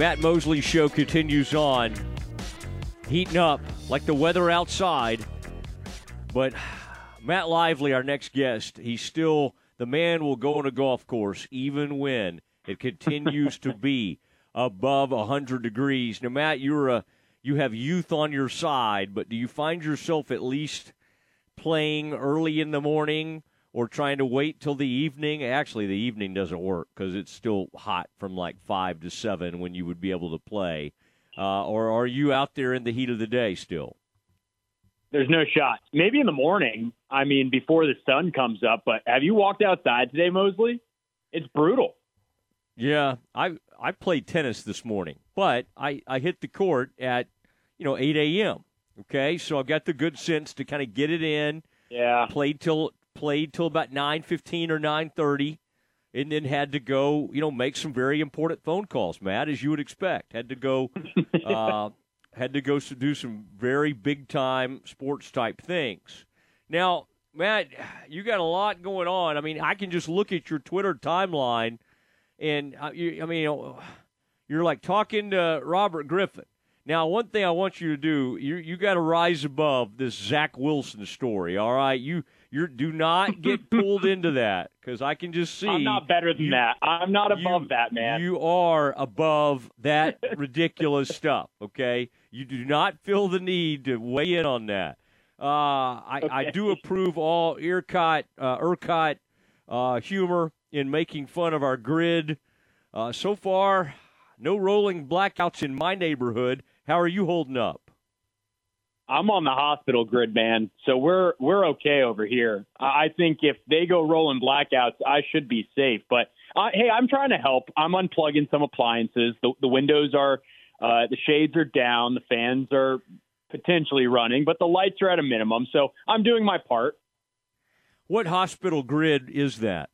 Matt Mosley show continues on, heating up like the weather outside. But Matt Lively, our next guest, he's still the man will go on a golf course even when it continues to be above 100 degrees. Now, Matt, you're a you have youth on your side, but do you find yourself at least playing early in the morning or trying to wait till the evening? Actually, the evening doesn't work because it's still hot from like 5 to 7 when you would be able to play. Uh, or are you out there in the heat of the day still? There's no shot. Maybe in the morning. I mean, before the sun comes up. But have you walked outside today, Mosley? It's brutal. Yeah, I I played tennis this morning, but I I hit the court at you know 8 a.m. Okay, so I've got the good sense to kind of get it in. Yeah. Played till played till about 9:15 or 9:30 and then had to go, you know, make some very important phone calls, Matt, as you would expect. Had to go uh, had to go to do some very big time sports type things. Now, Matt, you got a lot going on. I mean, I can just look at your Twitter timeline, and uh, you, I mean, you're like talking to Robert Griffin. Now, one thing I want you to do, you you got to rise above this Zach Wilson story. All right, you you do not get pulled into that because I can just see. I'm not better than you, that. I'm not above you, that, man. You are above that ridiculous stuff. Okay, you do not feel the need to weigh in on that. Uh, I, okay. I do approve all ERCOT, uh, ERCOT uh, humor in making fun of our grid. Uh, so far, no rolling blackouts in my neighborhood. How are you holding up? I'm on the hospital grid, man. So we're we're okay over here. I think if they go rolling blackouts, I should be safe. But uh, hey, I'm trying to help. I'm unplugging some appliances. The, the windows are, uh, the shades are down. The fans are potentially running, but the lights are at a minimum. So I'm doing my part. What hospital grid is that?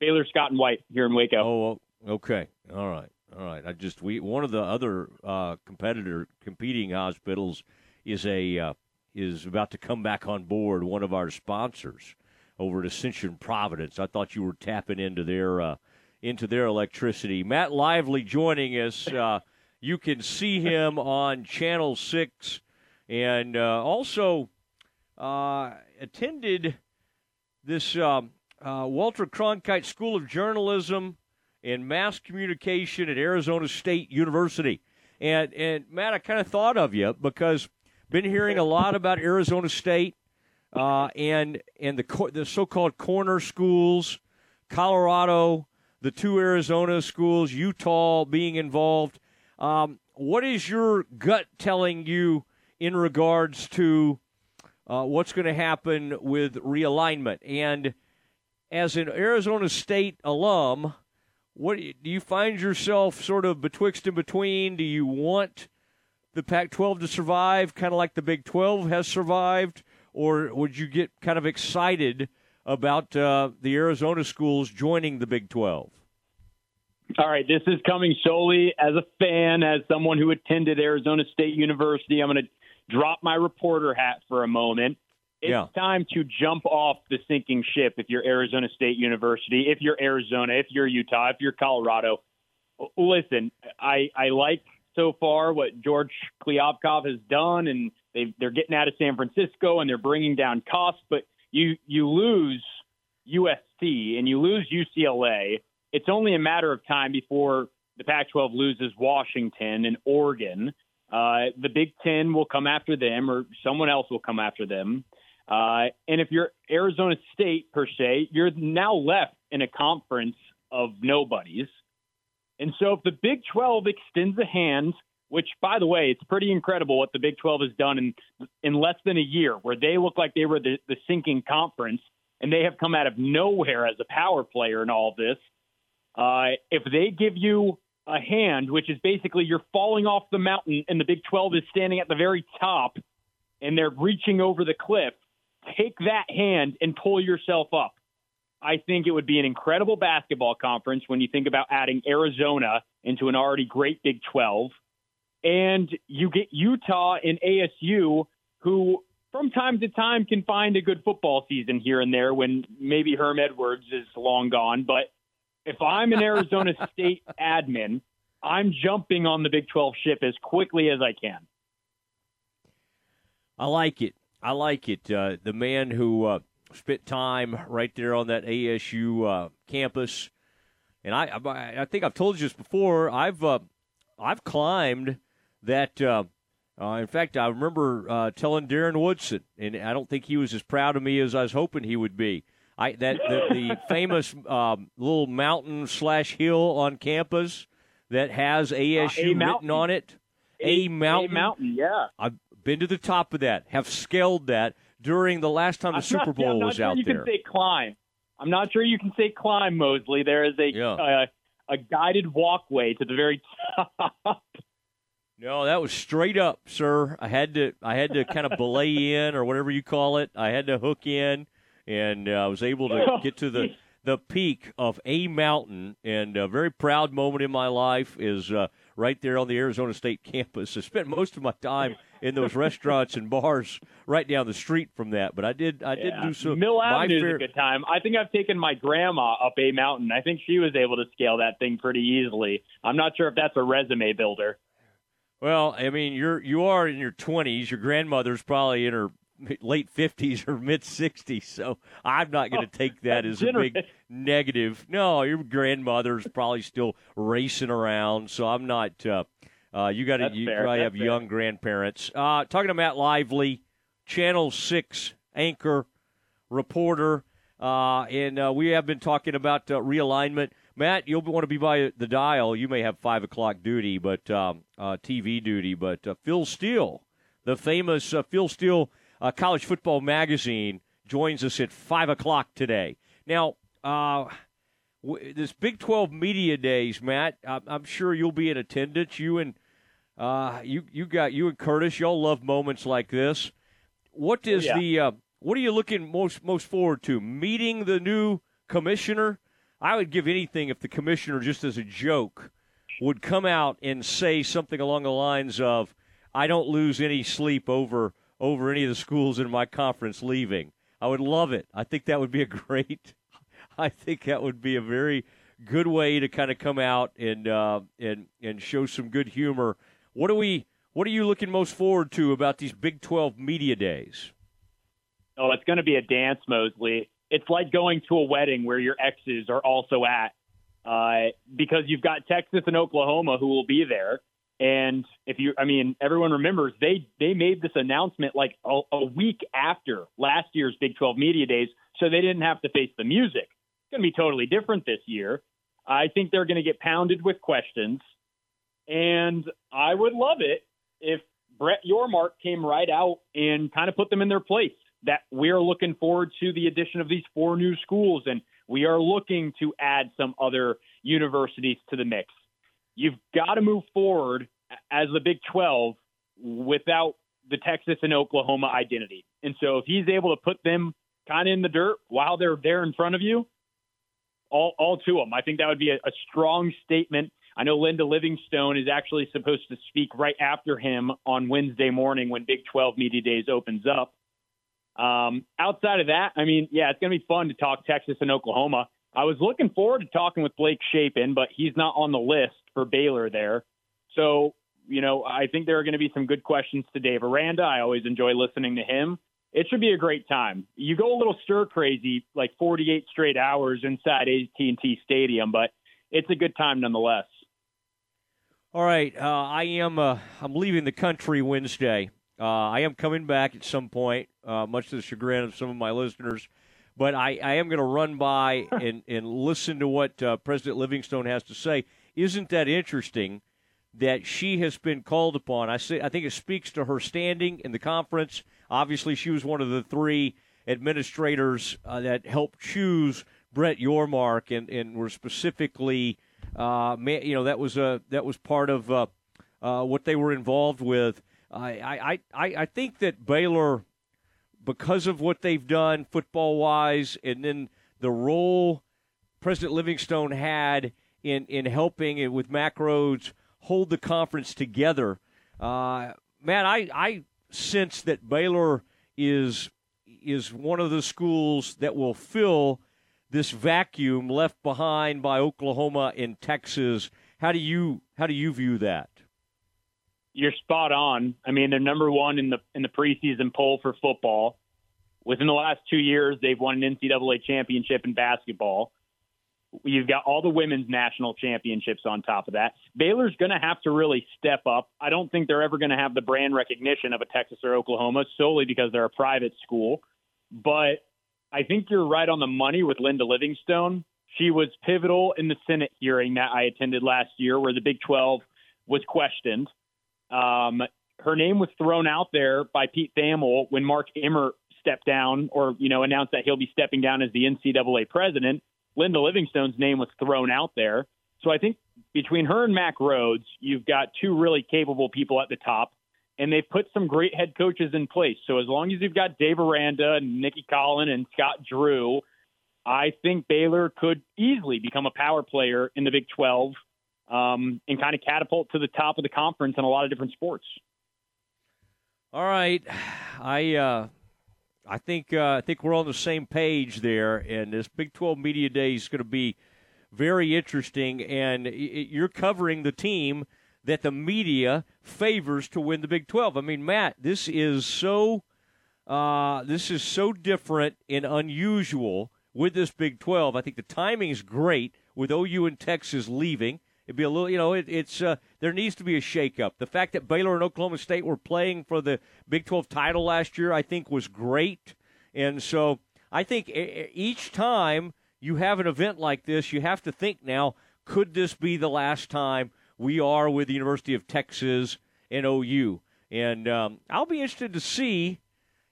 Baylor Scott and White here in Waco. Oh, okay. All right. All right. I just we one of the other uh, competitor competing hospitals is a uh, is about to come back on board. One of our sponsors over at Ascension Providence. I thought you were tapping into their uh, into their electricity. Matt Lively joining us. Uh, you can see him on Channel Six, and uh, also uh, attended this um, Walter Cronkite School of Journalism in mass communication at Arizona State University. And and Matt, I kind of thought of you because been hearing a lot about Arizona State uh, and and the the so-called corner schools, Colorado, the two Arizona schools, Utah being involved. Um, what is your gut telling you in regards to uh, what's going to happen with realignment? And as an Arizona State alum, what do you find yourself sort of betwixt and between? Do you want the Pac-12 to survive, kind of like the Big 12 has survived, or would you get kind of excited about uh, the Arizona schools joining the Big 12? All right, this is coming solely as a fan, as someone who attended Arizona State University. I'm going to drop my reporter hat for a moment. It's yeah. time to jump off the sinking ship if you're Arizona State University, if you're Arizona, if you're Utah, if you're Colorado. Listen, I, I like so far what George Kliavkoff has done, and they they're getting out of San Francisco and they're bringing down costs. But you you lose USC and you lose UCLA. It's only a matter of time before the Pac-12 loses Washington and Oregon. Uh, the Big Ten will come after them, or someone else will come after them. Uh, and if you're Arizona State per se, you're now left in a conference of nobodies. And so if the Big 12 extends a hand, which by the way, it's pretty incredible what the Big 12 has done in in less than a year, where they look like they were the, the sinking conference, and they have come out of nowhere as a power player in all this. Uh, if they give you a hand, which is basically you're falling off the mountain, and the Big 12 is standing at the very top, and they're reaching over the cliff, take that hand and pull yourself up. I think it would be an incredible basketball conference when you think about adding Arizona into an already great Big 12. And you get Utah and ASU, who from time to time can find a good football season here and there when maybe Herm Edwards is long gone. But if I'm an Arizona State admin, I'm jumping on the Big 12 ship as quickly as I can. I like it. I like it. Uh, the man who uh, spent time right there on that ASU uh, campus, and I, I, think I've told you this before. I've uh, I've climbed that. Uh, uh, in fact, I remember telling Darren Woodson, and I don't think he was as proud of me as I was hoping he would be. I that the, the famous um, little mountain slash hill on campus that has ASU written on it. A, a mountain. A mountain, yeah. I've been to the top of that. Have scaled that during the last time the I'm Super not, Bowl was sure out you there. You can say climb. I'm not sure you can say climb, Mosley. There is a yeah. uh, a guided walkway to the very top. No, that was straight up, sir. I had to I had to kind of belay in or whatever you call it. I had to hook in, and uh, I was able to get to the the peak of a mountain. And a very proud moment in my life is uh, right there on the Arizona State campus. I spent most of my time in those restaurants and bars right down the street from that. But I did I did yeah. do some Mill Avenue fair- is a good time. I think I've taken my grandma up a mountain. I think she was able to scale that thing pretty easily. I'm not sure if that's a resume builder. Well, I mean, you're you are in your 20s. Your grandmother's probably in her late 50s or mid 60s. So I'm not going to Oh, take that as a big negative. No, your grandmother's probably still racing around. So I'm not. Uh, uh, you got to you fair. probably That's have fair. young grandparents. Uh, talking to Matt Lively, Channel Six anchor, reporter, uh, and uh, we have been talking about uh, realignment. Matt, you'll want to be by the dial. You may have five o'clock duty, but um, uh, TV duty. But uh, Phil Steele, the famous uh, Phil Steele uh, College Football Magazine, joins us at five o'clock today. Now, uh, w- this Big Twelve Media Days, Matt. I'm, I'm sure you'll be in attendance. You and uh, you you got you and Curtis. Y'all love moments like this. What is yeah. the uh, what are you looking most most forward to? Meeting the new commissioner. I would give anything if the commissioner, just as a joke, would come out and say something along the lines of, "I don't lose any sleep over over any of the schools in my conference leaving." I would love it. I think that would be a great. I think that would be a very good way to kind of come out and uh, and and show some good humor. What are we? What are you looking most forward to about these Big Twelve media days? Oh, it's going to be a dance, Mosley. It's like going to a wedding where your exes are also at, uh, because you've got Texas and Oklahoma who will be there. And if you, I mean, everyone remembers they they made this announcement like a, a week after last year's Big 12 media days, so they didn't have to face the music. It's going to be totally different this year. I think they're going to get pounded with questions, and I would love it if Brett Yormark came right out and kind of put them in their place. That we're looking forward to the addition of these four new schools, and we are looking to add some other universities to the mix. You've got to move forward as the Big 12 without the Texas and Oklahoma identity. And so if he's able to put them kind of in the dirt while they're there in front of you, all, all to them, I think that would be a, a strong statement. I know Linda Livingstone is actually supposed to speak right after him on Wednesday morning when Big 12 Media Days opens up. Um, outside of that, I mean, yeah, it's going to be fun to talk Texas and Oklahoma. I was looking forward to talking with Blake Shapen, but he's not on the list for Baylor there. So, you know, I think there are going to be some good questions to Dave Aranda. I always enjoy listening to him. It should be a great time. You go a little stir crazy, like 48 straight hours inside AT&T Stadium, but it's a good time nonetheless. All right, uh, I am. Uh, I'm leaving the country Wednesday. Uh, I am coming back at some point, uh, much to the chagrin of some of my listeners. But I, I am going to run by and, and listen to what uh, President Livingstone has to say. Isn't that interesting that she has been called upon? I say I think it speaks to her standing in the conference. Obviously, she was one of the three administrators uh, that helped choose Brett Yormark, and, and were specifically, uh, you know, that was a that was part of uh, uh, what they were involved with. I, I, I, think that Baylor, because of what they've done football wise, and then the role President Livingstone had in, in helping with Mack Rhoades hold the conference together, uh, man, I, I sense that Baylor is is one of the schools that will fill this vacuum left behind by Oklahoma and Texas how do you how do you view that? You're spot on. I mean, they're number one in the in the preseason poll for football. Within the last two years, they've won an NCAA championship in basketball. You've got all the women's national championships on top of that. Baylor's going to have to really step up. I don't think they're ever going to have the brand recognition of a Texas or Oklahoma solely because they're a private school. But I think you're right on the money with Linda Livingstone. She was pivotal in the Senate hearing that I attended last year where the Big 12 was questioned. Um, her name was thrown out there by Pete Thamel when Mark Emmert stepped down or, you know, announced that he'll be stepping down as the NCAA president. Linda Livingstone's name was thrown out there. So I think between her and Mack Rhoades, you've got two really capable people at the top, and they've put some great head coaches in place. So as long as you've got Dave Aranda and Nicki Collen and Scott Drew, I think Baylor could easily become a power player in the Big 12 um, and kind of catapult to the top of the conference in a lot of different sports. All right, I uh, I think uh, I think we're on the same page there, and this Big 12 Media Day is going to be very interesting. And you're covering the team that the media favors to win the Big 12. I mean, Matt, this is so uh, this is so different and unusual with this Big 12. I think the timing is great with OU and Texas leaving. It'd be a little, you know, it, it's uh, there needs to be a shakeup. The fact that Baylor and Oklahoma State were playing for the Big 12 title last year, I think, was great. And so I think each time you have an event like this, you have to think now: could this be the last time we are with the University of Texas and OU? And um, I'll be interested to see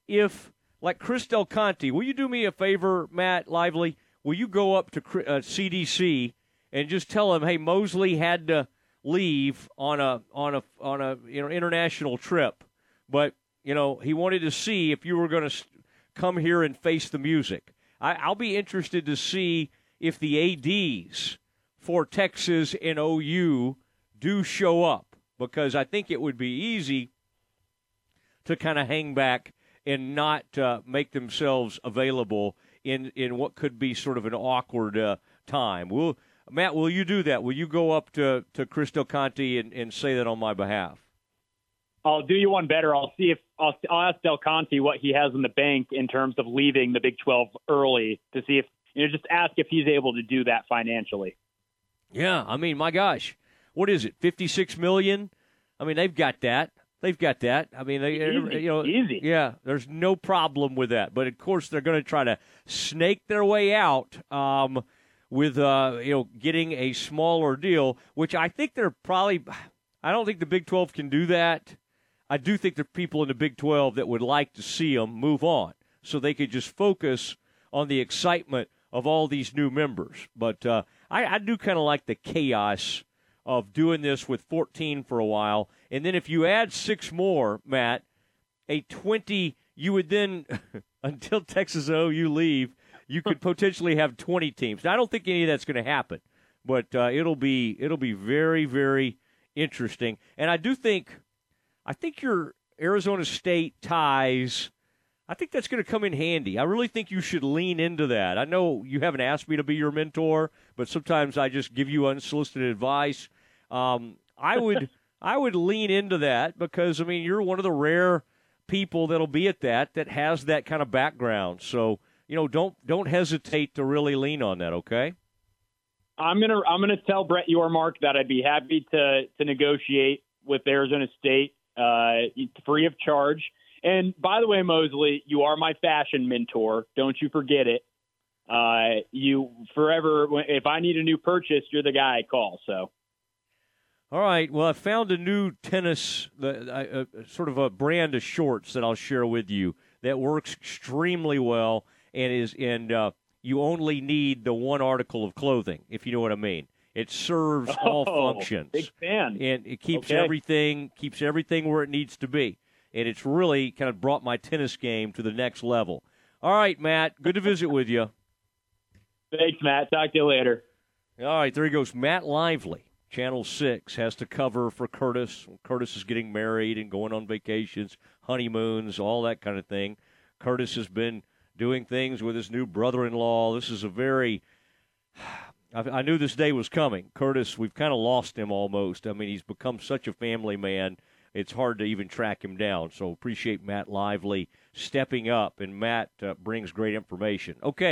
if, like Chris Del Conte, will you do me a favor, Matt Lively? Will you go up to uh, CDC? and just tell him, hey, Mosley had to leave on a on a on a you know international trip, but you know he wanted to see if you were going to come here and face the music. I, I'll be interested to see if the ads for Texas and OU do show up because I think it would be easy to kind of hang back and not uh, make themselves available in in what could be sort of an awkward uh, time. We'll Matt, will you do that? Will you go up to, to Chris Del Conte and, and say that on my behalf? I'll do you one better. I'll see if I'll, I'll ask Del Conte what he has in the bank in terms of leaving the Big 12 early to see if you know just ask if he's able to do that financially. Yeah, I mean, my gosh, what is it? 56 million? I mean, they've got that. They've got that. I mean, they, easy, you know, easy. Yeah, there's no problem with that. But of course, they're going to try to snake their way out. Um, with uh, you know getting a smaller deal, which I think they're probably. I don't think the Big 12 can do that. I do think there are people in the Big 12 that would like to see them move on, so they could just focus on the excitement of all these new members. But uh, I, I do kind of like the chaos of doing this with 14 for a while, and then if you add six more, Matt, a 20, you would then until Texas OU leave you could potentially have 20 teams. Now, I don't think any of that's going to happen, but uh, it'll be it'll be very very interesting. And I do think I think your Arizona State ties. I think that's going to come in handy. I really think you should lean into that. I know you haven't asked me to be your mentor, but sometimes I just give you unsolicited advice. Um, I would I would lean into that because I mean you're one of the rare people that'll be at that that has that kind of background. So you know, don't don't hesitate to really lean on that. Okay. I'm gonna I'm gonna tell Brett Yormark that I'd be happy to to negotiate with Arizona State uh, free of charge. And by the way, Mosley, you are my fashion mentor. Don't you forget it. Uh, you forever. If I need a new purchase, you're the guy I call. So. All right. Well, I found a new tennis, uh, sort of a brand of shorts that I'll share with you that works extremely well and is and uh, you only need the one article of clothing, if you know what I mean. It serves oh, all functions. Big fan. And it keeps okay. everything keeps everything where it needs to be. And it's really kind of brought my tennis game to the next level. All right, Matt. Good to visit with you. Thanks, Matt. Talk to you later. All right, there he goes. Matt Lively, Channel 6, has to cover for Curtis. Curtis is getting married and going on vacations, honeymoons, all that kind of thing. Curtis has been doing things with his new brother in law. This is a very I, I knew this day was coming. Curtis, we've kind of lost him almost. I mean, he's become such a family man. It's hard to even track him down. So appreciate Matt Lively stepping up, and Matt uh, brings great information. Okay.